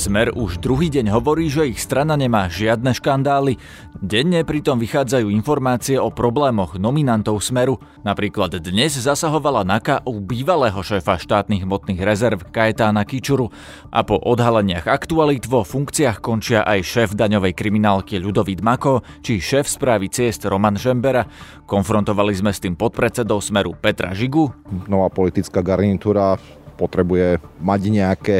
Smer už druhý deň hovorí, že ich strana nemá žiadne škandály. Denne pritom vychádzajú informácie o problémoch nominantov Smeru. Napríklad dnes zasahovala NAKA u bývalého šéfa štátnych hmotných rezerv Kajetána Kičuru a po odhaleniach aktualít vo funkciách končia aj šéf daňovej kriminálky Ľudovít Mako či šéf správy ciest Roman Žembera. Konfrontovali sme s tým podpredsedou Smeru Petra Žigu. Nová politická garnitúra potrebuje mať nejaké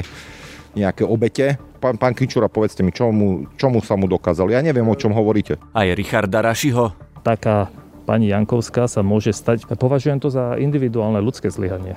nejaké obete. Pán, pán Kičura, povedzte mi, čomu, čomu sa mu dokázali? Ja neviem, o čom hovoríte. Aj Richarda Rašiho. Taká pani Jankovská sa môže stať, považujem to za individuálne ľudské zlyhanie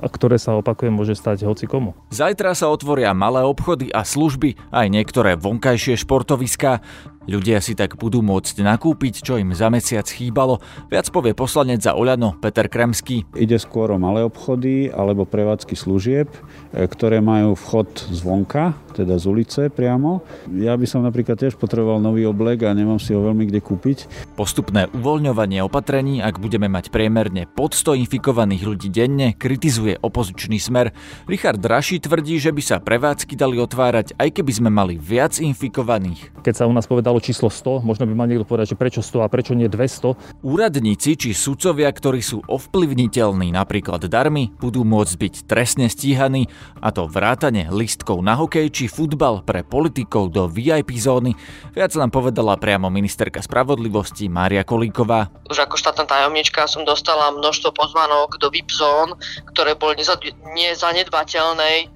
a ktoré sa opakuje môže stať hoci komu. Zajtra sa otvoria malé obchody a služby, aj niektoré vonkajšie športoviská. Ľudia si tak budú môcť nakúpiť, čo im za mesiac chýbalo. Viac povie poslanec za Oľano Peter Kremský. Ide skôr o malé obchody alebo prevádzky služieb, e, ktoré majú vchod zvonka, teda z ulice priamo. Ja by som napríklad tiež potreboval nový oblek a nemám si ho veľmi kde kúpiť. Postupné uvoľňovanie opatrení, ak budeme mať priemerne pod 100 infikovaných ľudí denne, kritizuje opozičný smer. Richard Raši tvrdí, že by sa prevádzky dali otvárať, aj keby sme mali viac infikovaných. Keď sa u nás povedal stalo číslo 100, možno by mal niekto povedať, že prečo 100 a prečo nie 200. Úradníci či sudcovia, ktorí sú ovplyvniteľní napríklad darmi, budú môcť byť trestne stíhaní a to vrátane listkov na hokej či futbal pre politikov do VIP zóny. Viac nám povedala priamo ministerka spravodlivosti Mária Kolíková. Už ako štátna tajomnička som dostala množstvo pozvanok do VIP zón, ktoré boli nezanedbateľnej eh,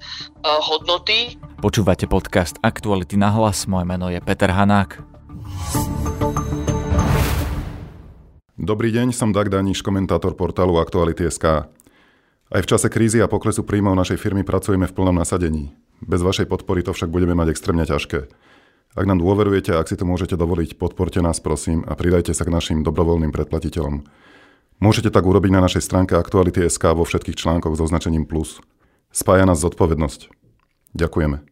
hodnoty. Počúvate podcast Aktuality na hlas, moje meno je Peter Hanák. Dobrý deň, som Dag Daniš, komentátor portálu Aktuality.sk. Aj v čase krízy a poklesu príjmov našej firmy pracujeme v plnom nasadení. Bez vašej podpory to však budeme mať extrémne ťažké. Ak nám dôverujete a ak si to môžete dovoliť, podporte nás prosím a pridajte sa k našim dobrovoľným predplatiteľom. Môžete tak urobiť na našej stránke Aktuality.sk vo všetkých článkoch s označením plus. Spája nás zodpovednosť. Ďakujeme.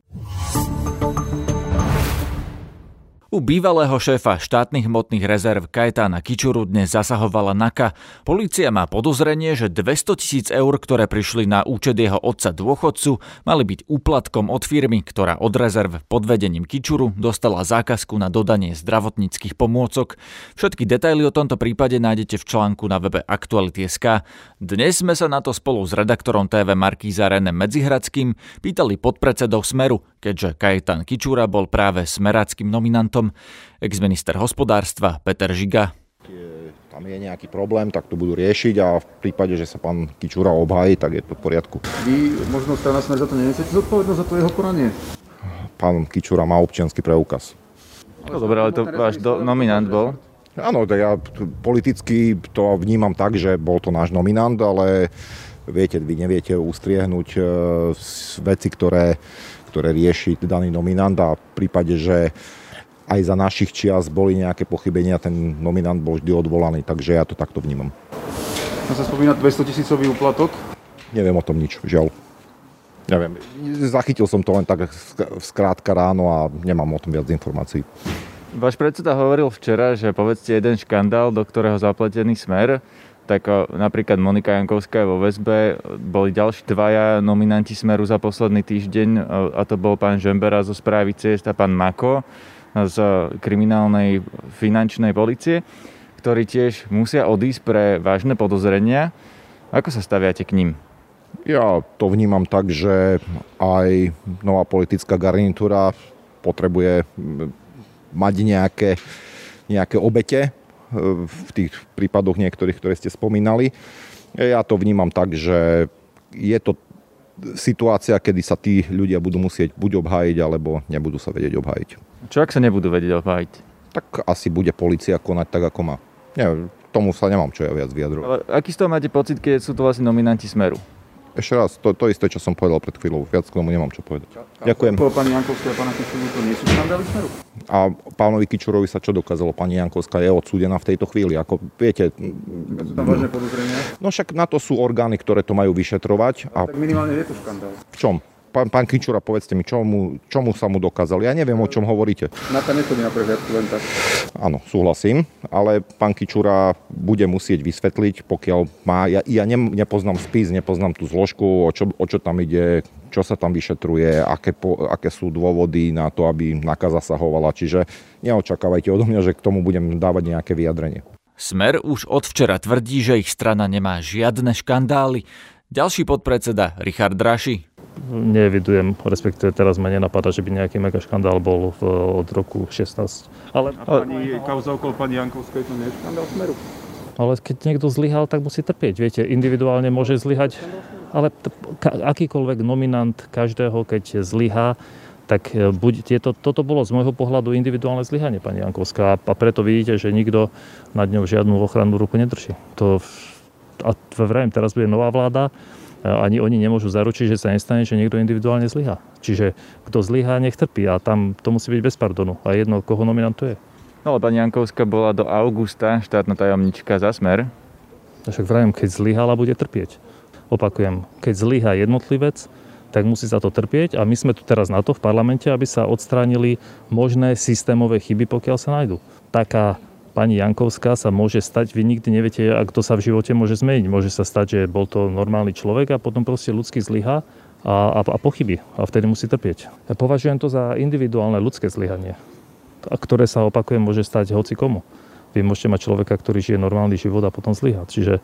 U bývalého šéfa štátnych hmotných rezerv Kajetána Kičuru dnes zasahovala NAKA. Polícia má podozrenie, že 200 tisíc eur, ktoré prišli na účet jeho otca dôchodcu, mali byť úplatkom od firmy, ktorá od rezerv pod vedením Kičuru dostala zákazku na dodanie zdravotníckých pomôcok. Všetky detaily o tomto prípade nájdete v článku na webe Aktuality.sk. Dnes sme sa na to spolu s redaktorom TV Markíza René Medzihradským pýtali podpredsedov Smeru, keďže Kajetán Kičura bol práve smeráckým nominantom. Exminister hospodárstva Peter Žiga. Tam je nejaký problém, tak to budú riešiť a v prípade, že sa pán Kičura obhájí, tak je to v poriadku. Vy možno strana Smer za to nenesiete zodpovednosť za to jeho konanie? Pán Kičura má občianský preukaz. No dobre, ale to váš do, nominant bol? Áno, ja politicky to vnímam tak, že bol to náš nominant, ale viete, vy neviete ustriehnúť e, veci, ktoré, ktoré rieši daný nominant a v prípade, že aj za našich čias boli nejaké pochybenia, ten nominant bol vždy odvolaný, takže ja to takto vnímam. A sa spomína 200 tisícový úplatok? Neviem o tom nič, žiaľ. Neviem, zachytil som to len tak skrátka ráno a nemám o tom viac informácií. Váš predseda hovoril včera, že povedzte jeden škandál, do ktorého zapletený smer, tak napríklad Monika Jankovská vo väzbe, boli ďalší dvaja nominanti Smeru za posledný týždeň a to bol pán Žembera zo správy ciest a pán Mako z kriminálnej finančnej policie, ktorí tiež musia odísť pre vážne podozrenia. Ako sa staviate k ním? Ja to vnímam tak, že aj nová politická garnitúra potrebuje mať nejaké, nejaké obete v tých prípadoch niektorých, ktoré ste spomínali. Ja to vnímam tak, že je to situácia, kedy sa tí ľudia budú musieť buď obhájiť, alebo nebudú sa vedieť obhájiť. Čo ak sa nebudú vedieť obhájiť? Tak asi bude policia konať tak, ako má. Nie, tomu sa nemám čo ja viac vyjadrovať. Ale aký z toho máte pocit, keď sú to vlastne nominanti Smeru? Ešte raz, to, to isté, čo som povedal pred chvíľou. Viac k tomu nemám čo povedať. Ďakujem. A pani Jankovská a pána Kičuru to nie sú škandály Smeru? A pánovi Kičurovi sa čo dokázalo? Pani Jankovská je odsúdená v tejto chvíli. Ako viete... Sú tam vážne podozrenia? No však na to sú orgány, ktoré to majú vyšetrovať. A... Tak minimálne je to škandál. V čom? Pán, pán Kičura, povedzte mi, čomu, čomu sa mu dokázal? Ja neviem, o čom hovoríte. Na to nechodí na prehliadku len tak. Áno, súhlasím, ale pán Kičura bude musieť vysvetliť, pokiaľ má, ja, ja ne, nepoznám spis, nepoznám tú zložku, o čo, o čo tam ide, čo sa tam vyšetruje, aké, po, aké sú dôvody na to, aby NAKA zasahovala. Čiže neočakávajte odo mňa, že k tomu budem dávať nejaké vyjadrenie. Smer už od včera tvrdí, že ich strana nemá žiadne škandály. Ďalší podpredseda Richard Draši. Nevidujem, respektíve teraz ma nenapadá, že by nejaký mega škandál bol v, od roku 16. Ale, A pani, kauza okolo pani Jankovskej to nie je škandál smeru? Ale keď niekto zlyhal, tak musí trpieť. Viete, individuálne môže zlyhať, ale t- akýkoľvek nominant každého, keď zlyhá, tak e, buď tieto, toto bolo z môjho pohľadu individuálne zlyhanie, pani Jankovská. A preto vidíte, že nikto nad ňou žiadnu ochrannú ruku nedrží. To, a vrajím, teraz bude nová vláda, ani oni nemôžu zaručiť, že sa nestane, že niekto individuálne zlyhá. Čiže kto zlyhá, nech trpí a tam to musí byť bez pardonu. A jedno, koho nominant to je. No ale pani Jankovská bola do augusta štátna tajomnička za smer. Však vrajím, keď zlyhala, bude trpieť. Opakujem, keď zlyhá jednotlivec, tak musí za to trpieť a my sme tu teraz na to v parlamente, aby sa odstránili možné systémové chyby, pokiaľ sa nájdú. Taká pani Jankovská sa môže stať, vy nikdy neviete, ak to sa v živote môže zmeniť. Môže sa stať, že bol to normálny človek a potom proste ľudský zlyha a, a, a pochyby a vtedy musí trpieť. Ja považujem to za individuálne ľudské zlyhanie, ktoré sa opakuje môže stať hoci komu. Vy môžete mať človeka, ktorý žije normálny život a potom zlyha. Čiže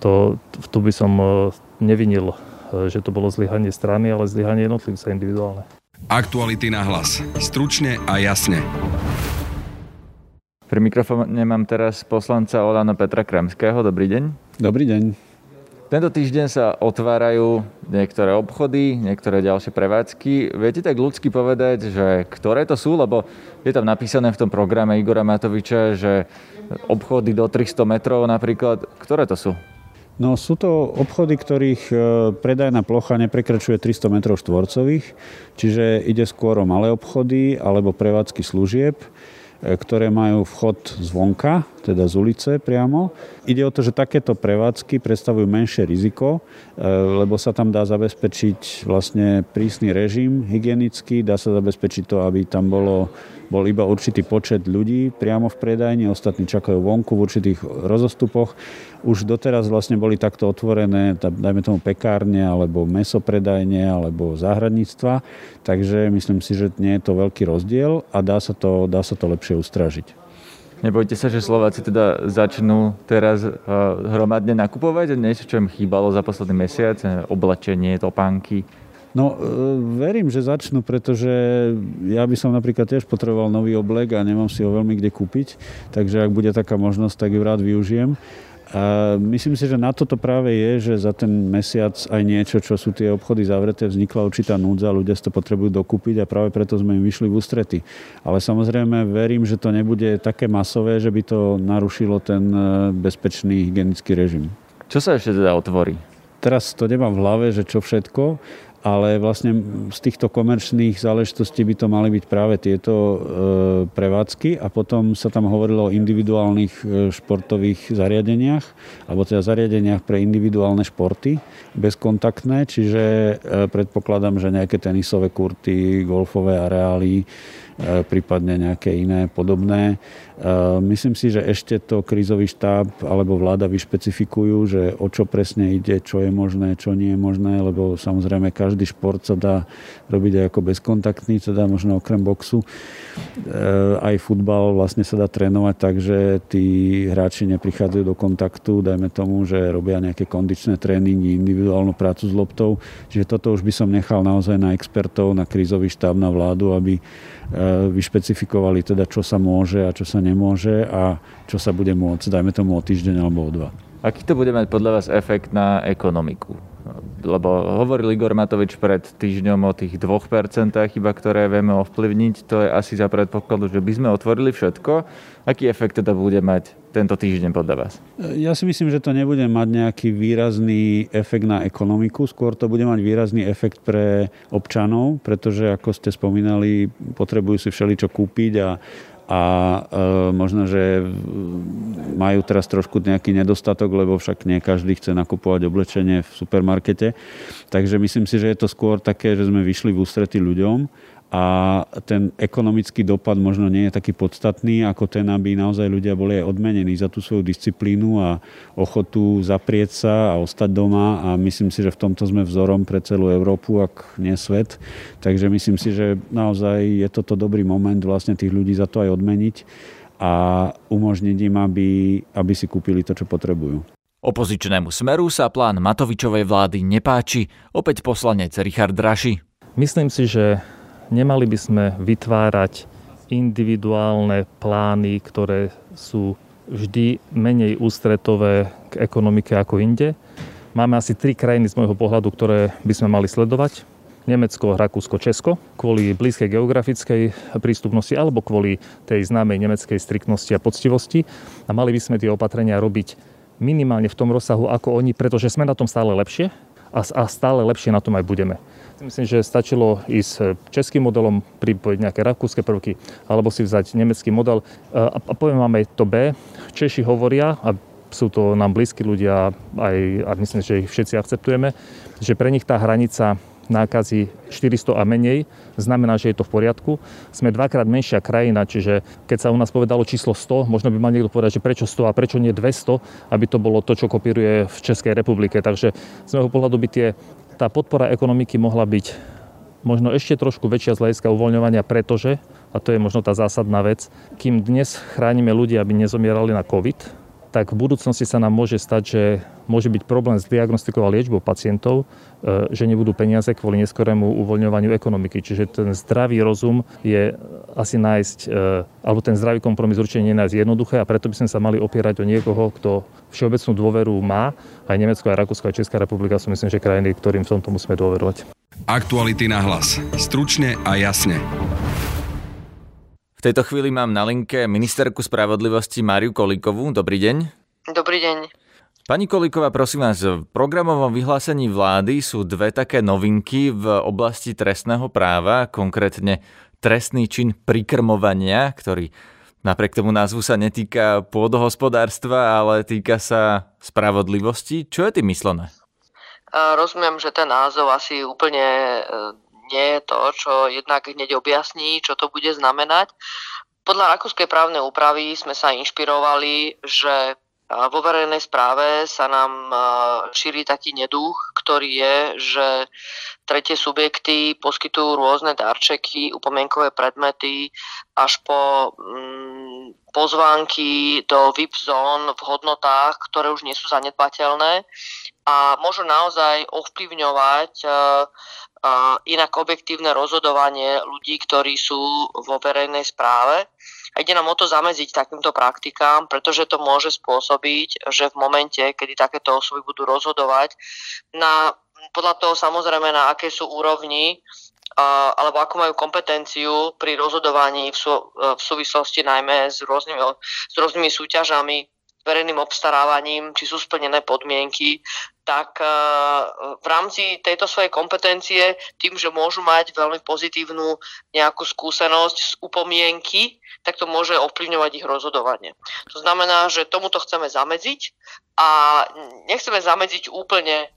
to, tu by som e, nevinil E, že to bolo zlyhanie strany, ale zlyhanie jednotlivca individuálne. Aktuality na hlas. Stručne a jasne. Pri mikrofóne mám teraz poslanca Olano Petra Kremského. Dobrý deň. Dobrý deň. Tento týždeň sa otvárajú niektoré obchody, niektoré ďalšie prevádzky. Viete tak ľudsky povedať, že ktoré to sú? Lebo je tam napísané v tom programe Igora Matoviča, že obchody do 300 metrov napríklad. Ktoré to sú? No sú to obchody, ktorých e, predajná plocha neprekračuje 300 m štvorcových, čiže ide skôr o malé obchody alebo prevádzky služieb, ktoré majú vchod zvonka, teda z ulice priamo. Ide o to, že takéto prevádzky predstavujú menšie riziko, e, lebo sa tam dá zabezpečiť vlastne prísny režim hygienický, dá sa zabezpečiť to, aby tam bolo bol iba určitý počet ľudí priamo v predajni, ostatní čakajú vonku v určitých rozostupoch. Už doteraz vlastne boli takto otvorené, dajme tomu pekárne, alebo mesopredajne, alebo záhradníctva, takže myslím si, že nie je to veľký rozdiel a dá sa to, dá sa to lepšie ustražiť. Nebojte sa, že Slováci teda začnú teraz uh, hromadne nakupovať niečo, čo im chýbalo za posledný mesiac, oblečenie, topánky? No, e, verím, že začnú, pretože ja by som napríklad tiež potreboval nový oblek a nemám si ho veľmi kde kúpiť, takže ak bude taká možnosť, tak ju rád využijem. A myslím si, že na toto práve je, že za ten mesiac aj niečo, čo sú tie obchody zavreté, vznikla určitá núdza, ľudia si to potrebujú dokúpiť a práve preto sme im vyšli v ústrety. Ale samozrejme verím, že to nebude také masové, že by to narušilo ten e, bezpečný hygienický režim. Čo sa ešte teda otvorí? Teraz to nemám v hlave, že čo všetko, ale vlastne z týchto komerčných záležitostí by to mali byť práve tieto e, prevádzky a potom sa tam hovorilo o individuálnych e, športových zariadeniach, alebo teda zariadeniach pre individuálne športy, bezkontaktné, čiže e, predpokladám, že nejaké tenisové kurty, golfové areály, prípadne nejaké iné podobné. Myslím si, že ešte to krízový štáb alebo vláda vyšpecifikujú, že o čo presne ide, čo je možné, čo nie je možné, lebo samozrejme každý šport sa dá robiť aj ako bezkontaktný, teda možno okrem boxu. Aj futbal vlastne sa dá trénovať tak, že tí hráči neprichádzajú do kontaktu, dajme tomu, že robia nejaké kondičné tréningy, individuálnu prácu s loptou. Čiže toto už by som nechal naozaj na expertov, na krízový štáb, na vládu, aby E, vyšpecifikovali teda, čo sa môže a čo sa nemôže a čo sa bude môcť, dajme tomu o týždeň alebo o dva. Aký to bude mať podľa vás efekt na ekonomiku? Lebo hovoril Igor Matovič pred týždňom o tých 2% iba, ktoré vieme ovplyvniť. To je asi za predpokladu, že by sme otvorili všetko. Aký efekt teda bude mať tento týždeň podľa vás? Ja si myslím, že to nebude mať nejaký výrazný efekt na ekonomiku, skôr to bude mať výrazný efekt pre občanov, pretože ako ste spomínali, potrebujú si všeličo kúpiť a a e, možno, že majú teraz trošku nejaký nedostatok, lebo však nie každý chce nakupovať oblečenie v supermarkete. Takže myslím si, že je to skôr také, že sme vyšli v ústrety ľuďom a ten ekonomický dopad možno nie je taký podstatný, ako ten, aby naozaj ľudia boli aj odmenení za tú svoju disciplínu a ochotu zaprieť sa a ostať doma a myslím si, že v tomto sme vzorom pre celú Európu, ak nie svet. Takže myslím si, že naozaj je toto dobrý moment vlastne tých ľudí za to aj odmeniť a umožniť im, aby, aby si kúpili to, čo potrebujú. Opozičnému smeru sa plán Matovičovej vlády nepáči. Opäť poslanec Richard Draši. Myslím si, že Nemali by sme vytvárať individuálne plány, ktoré sú vždy menej ústretové k ekonomike ako inde. Máme asi tri krajiny z môjho pohľadu, ktoré by sme mali sledovať. Nemecko, Rakúsko, Česko, kvôli blízkej geografickej prístupnosti alebo kvôli tej známej nemeckej striktnosti a poctivosti. A mali by sme tie opatrenia robiť minimálne v tom rozsahu ako oni, pretože sme na tom stále lepšie a stále lepšie na tom aj budeme. Myslím, že stačilo ísť e, českým modelom, pripojiť nejaké rakúske prvky, alebo si vzať nemecký model. E, a poviem vám aj to B. Češi hovoria, a sú to nám blízki ľudia, aj, a myslím, že ich všetci akceptujeme, že pre nich tá hranica nákazy 400 a menej, znamená, že je to v poriadku. Sme dvakrát menšia krajina, čiže keď sa u nás povedalo číslo 100, možno by mal niekto povedať, že prečo 100 a prečo nie 200, aby to bolo to, čo kopíruje v Českej republike. Takže z môjho pohľadu by tie tá podpora ekonomiky mohla byť možno ešte trošku väčšia z hľadiska uvoľňovania, pretože, a to je možno tá zásadná vec, kým dnes chránime ľudí, aby nezomierali na COVID, tak v budúcnosti sa nám môže stať, že môže byť problém s diagnostikou a liečbou pacientov, e, že nebudú peniaze kvôli neskorému uvoľňovaniu ekonomiky. Čiže ten zdravý rozum je asi nájsť, e, alebo ten zdravý kompromis určite nie nájsť jednoduché a preto by sme sa mali opierať o niekoho, kto všeobecnú dôveru má. Aj Nemecko, aj Rakúsko, aj Česká republika sú myslím, že krajiny, ktorým v tomto musíme dôverovať. Aktuality na hlas. Stručne a jasne. Tejto chvíli mám na linke ministerku spravodlivosti Máriu Kolíkovú. Dobrý deň. Dobrý deň. Pani Kolíková, prosím vás, v programovom vyhlásení vlády sú dve také novinky v oblasti trestného práva, konkrétne trestný čin prikrmovania, ktorý napriek tomu názvu sa netýka pôdohospodárstva, ale týka sa spravodlivosti. Čo je tým myslené? Rozumiem, že ten názov asi úplne nie je to, čo jednak hneď objasní, čo to bude znamenať. Podľa rakúskej právnej úpravy sme sa inšpirovali, že vo verejnej správe sa nám šíri taký neduch, ktorý je, že tretie subjekty poskytujú rôzne darčeky, upomienkové predmety až po mm, pozvánky do VIP zón v hodnotách, ktoré už nie sú zanedbateľné a môžu naozaj ovplyvňovať inak objektívne rozhodovanie ľudí, ktorí sú vo verejnej správe. A ide nám o to zamedziť takýmto praktikám, pretože to môže spôsobiť, že v momente, kedy takéto osoby budú rozhodovať, na, podľa toho samozrejme na aké sú úrovni, alebo ako majú kompetenciu pri rozhodovaní v, sú, v súvislosti najmä s rôznymi, s rôznymi súťažami verejným obstarávaním, či sú splnené podmienky, tak e, v rámci tejto svojej kompetencie, tým, že môžu mať veľmi pozitívnu nejakú skúsenosť z upomienky, tak to môže ovplyvňovať ich rozhodovanie. To znamená, že tomuto chceme zamedziť a nechceme zamedziť úplne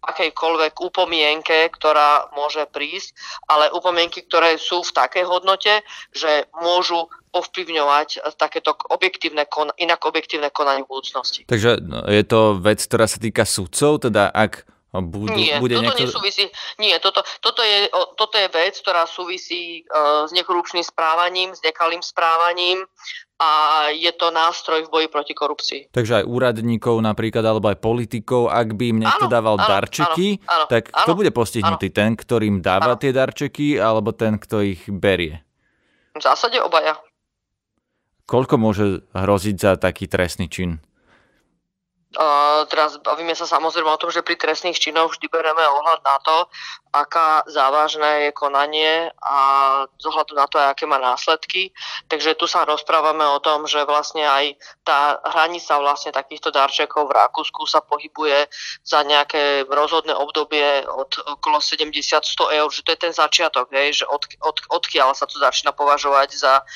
akejkoľvek upomienke, ktorá môže prísť, ale upomienky, ktoré sú v takej hodnote, že môžu ovplyvňovať takéto objektívne, inak objektívne konanie v budúcnosti. Takže no, je to vec, ktorá sa týka sudcov, teda ak budú, nie, bude toto niekto... nesúvisí, nie, toto, toto, je, toto je vec, ktorá súvisí uh, s nekorupčným správaním, s nekalým správaním a je to nástroj v boji proti korupcii. Takže aj úradníkov napríklad, alebo aj politikov, ak by im niekto áno, dával áno, darčeky, áno, áno, tak kto bude postihnutý? Áno. Ten, ktorým dáva áno. tie darčeky, alebo ten, kto ich berie? V zásade obaja. Koľko môže hroziť za taký trestný čin? Teraz bavíme sa samozrejme o tom, že pri trestných činoch vždy bereme ohľad na to, aká závažné je konanie a z na to, aké má následky. Takže tu sa rozprávame o tom, že vlastne aj tá hranica vlastne takýchto darčekov v Rakúsku sa pohybuje za nejaké rozhodné obdobie od okolo 70-100 eur, že to je ten začiatok, hej, že od, od, odkiaľ sa to začína považovať za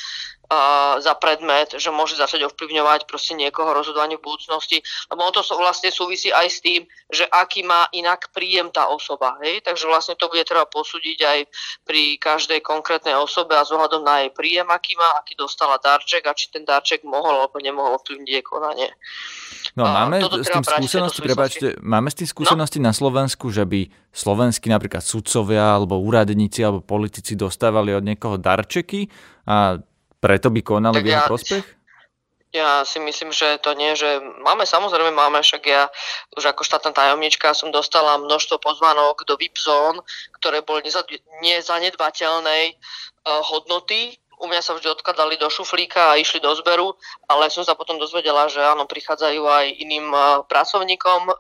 za predmet, že môže začať ovplyvňovať proste niekoho rozhodovanie v budúcnosti, lebo to vlastne súvisí aj s tým, že aký má inak príjem tá osoba. Hej? Takže vlastne to bude treba posúdiť aj pri každej konkrétnej osobe a zohľadom na jej príjem, aký má, aký dostala darček a či ten darček mohol alebo nemohol ovplyvniť jej konanie. No, máme s tým skúsenosti, prepáčte, máme s tým skúsenosti no? na Slovensku, že by slovenskí napríklad sudcovia alebo úradníci alebo politici dostávali od niekoho darčeky a preto by konali tak v jeho ja, prospech? Ja si myslím, že to nie, že máme, samozrejme máme, však ja už ako štátna tajomnička som dostala množstvo pozvanok do VIP zón, ktoré boli nezanedbateľnej uh, hodnoty u mňa sa vždy odkladali do šuflíka a išli do zberu, ale som sa potom dozvedela, že áno, prichádzajú aj iným e, pracovníkom e,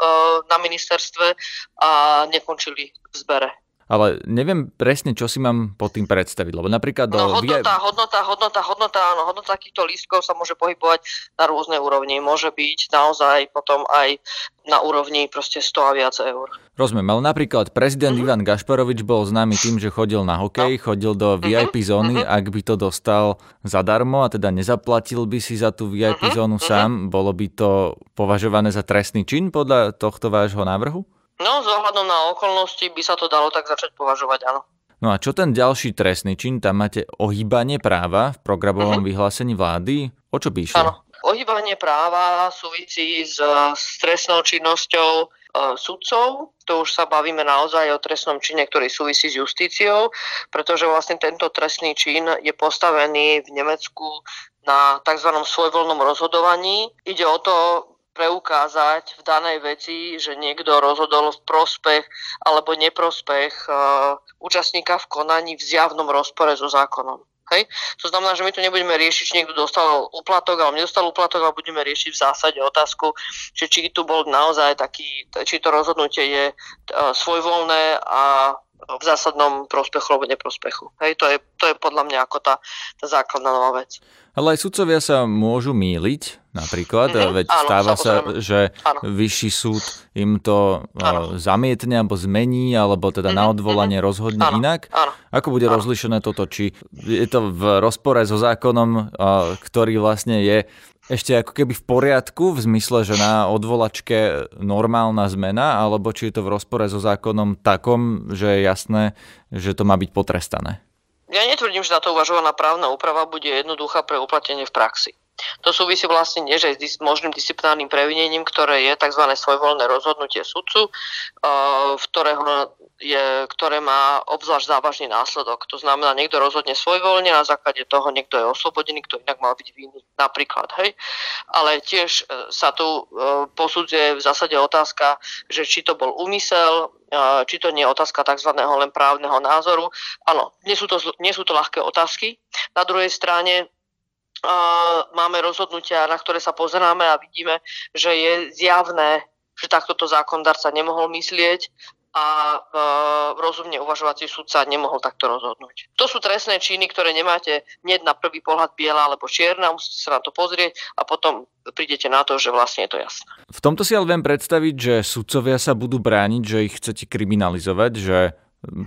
na ministerstve a nekončili v zbere. Ale neviem presne, čo si mám pod tým predstaviť, lebo napríklad... No hodnota, hodnota, hodnota, hodnota, áno, hodnota takýchto lístkov sa môže pohybovať na rôzne úrovni. Môže byť naozaj potom aj na úrovni proste 100 a viac eur. Rozumiem, ale napríklad prezident mm-hmm. Ivan Gašparovič bol známy tým, že chodil na hokej, no. chodil do VIP mm-hmm. zóny, mm-hmm. ak by to dostal zadarmo a teda nezaplatil by si za tú VIP mm-hmm. zónu sám, bolo by to považované za trestný čin podľa tohto vášho návrhu? No, z ohľadom na okolnosti by sa to dalo tak začať považovať, áno. No a čo ten ďalší trestný čin? Tam máte ohýbanie práva v programovom uh-huh. vyhlásení vlády. O čo išlo? Áno, ohýbanie práva súvisí s, s trestnou činnosťou e, sudcov. To už sa bavíme naozaj o trestnom čine, ktorý súvisí s justíciou, pretože vlastne tento trestný čin je postavený v Nemecku na tzv. svojvoľnom rozhodovaní. Ide o to preukázať v danej veci, že niekto rozhodol v prospech alebo neprospech uh, účastníka v konaní v zjavnom rozpore so zákonom. Hej? To znamená, že my tu nebudeme riešiť, či niekto dostal uplatok alebo nedostal uplatok, ale budeme riešiť v zásade otázku, že či tu bol naozaj taký, či to rozhodnutie je uh, svojvoľné a v zásadnom prospechu alebo neprospechu. Hej, to je, to je podľa mňa ako tá, tá základná nová vec. Ale aj sudcovia sa môžu míliť, napríklad, mm-hmm. veď áno, stáva sa, že áno. vyšší súd im to áno. zamietne alebo zmení, alebo teda mm-hmm. na odvolanie mm-hmm. rozhodne áno. inak. Áno. Ako bude áno. rozlišené toto? Či je to v rozpore so zákonom, ktorý vlastne je ešte ako keby v poriadku, v zmysle, že na odvolačke normálna zmena, alebo či je to v rozpore so zákonom takom, že je jasné, že to má byť potrestané? Ja netvrdím, že táto uvažovaná právna úprava bude jednoduchá pre uplatnenie v praxi. To súvisí vlastne nie že s možným disciplinárnym previnením, ktoré je tzv. svojvoľné rozhodnutie sudcu, v ktorého je, ktoré má obzvlášť závažný následok. To znamená, niekto rozhodne svojvoľne, na základe toho niekto je oslobodený, kto inak mal byť vinný. Napríklad, hej. Ale tiež e, sa tu e, posudzuje v zásade otázka, že či to bol úmysel, e, či to nie je otázka tzv. len právneho názoru. Áno, nie sú to, nie sú to ľahké otázky. Na druhej strane máme rozhodnutia, na ktoré sa pozeráme a vidíme, že je zjavné, že takto to zákondarca nemohol myslieť a e, rozumne uvažovací sudca nemohol takto rozhodnúť. To sú trestné činy, ktoré nemáte hneď na prvý pohľad biela alebo čierna, musíte sa na to pozrieť a potom prídete na to, že vlastne je to jasné. V tomto si ale viem predstaviť, že sudcovia sa budú brániť, že ich chcete kriminalizovať, že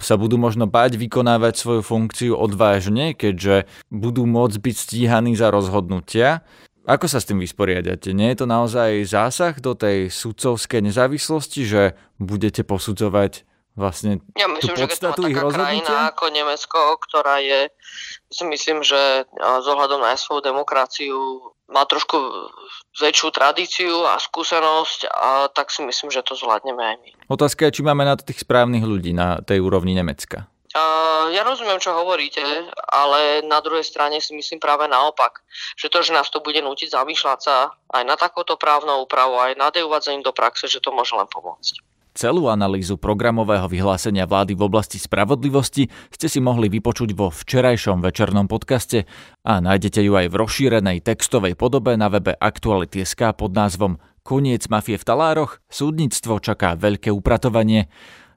sa budú možno bať vykonávať svoju funkciu odvážne, keďže budú môcť byť stíhaní za rozhodnutia. Ako sa s tým vysporiadate? Nie je to naozaj zásah do tej sudcovskej nezávislosti, že budete posudzovať vlastne ja myslím, tú podstatu že ich rozhodnutia? krajina ako Nemecko, ktorá je, si myslím, že z ohľadom na svoju demokraciu má trošku väčšiu tradíciu a skúsenosť a tak si myslím, že to zvládneme aj my. Otázka je, či máme na to tých správnych ľudí na tej úrovni Nemecka. Uh, ja rozumiem, čo hovoríte, ale na druhej strane si myslím práve naopak, že to, že nás to bude nútiť zamýšľať sa aj na takúto právnu úpravu, aj na uvádzaním do praxe, že to môže len pomôcť. Celú analýzu programového vyhlásenia vlády v oblasti spravodlivosti ste si mohli vypočuť vo včerajšom večernom podcaste a nájdete ju aj v rozšírenej textovej podobe na webe Aktuality.sk pod názvom Koniec mafie v talároch, súdnictvo čaká veľké upratovanie.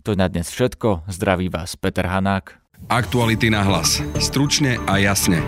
To je na dnes všetko, zdraví vás Peter Hanák. Aktuality na hlas. Stručne a jasne.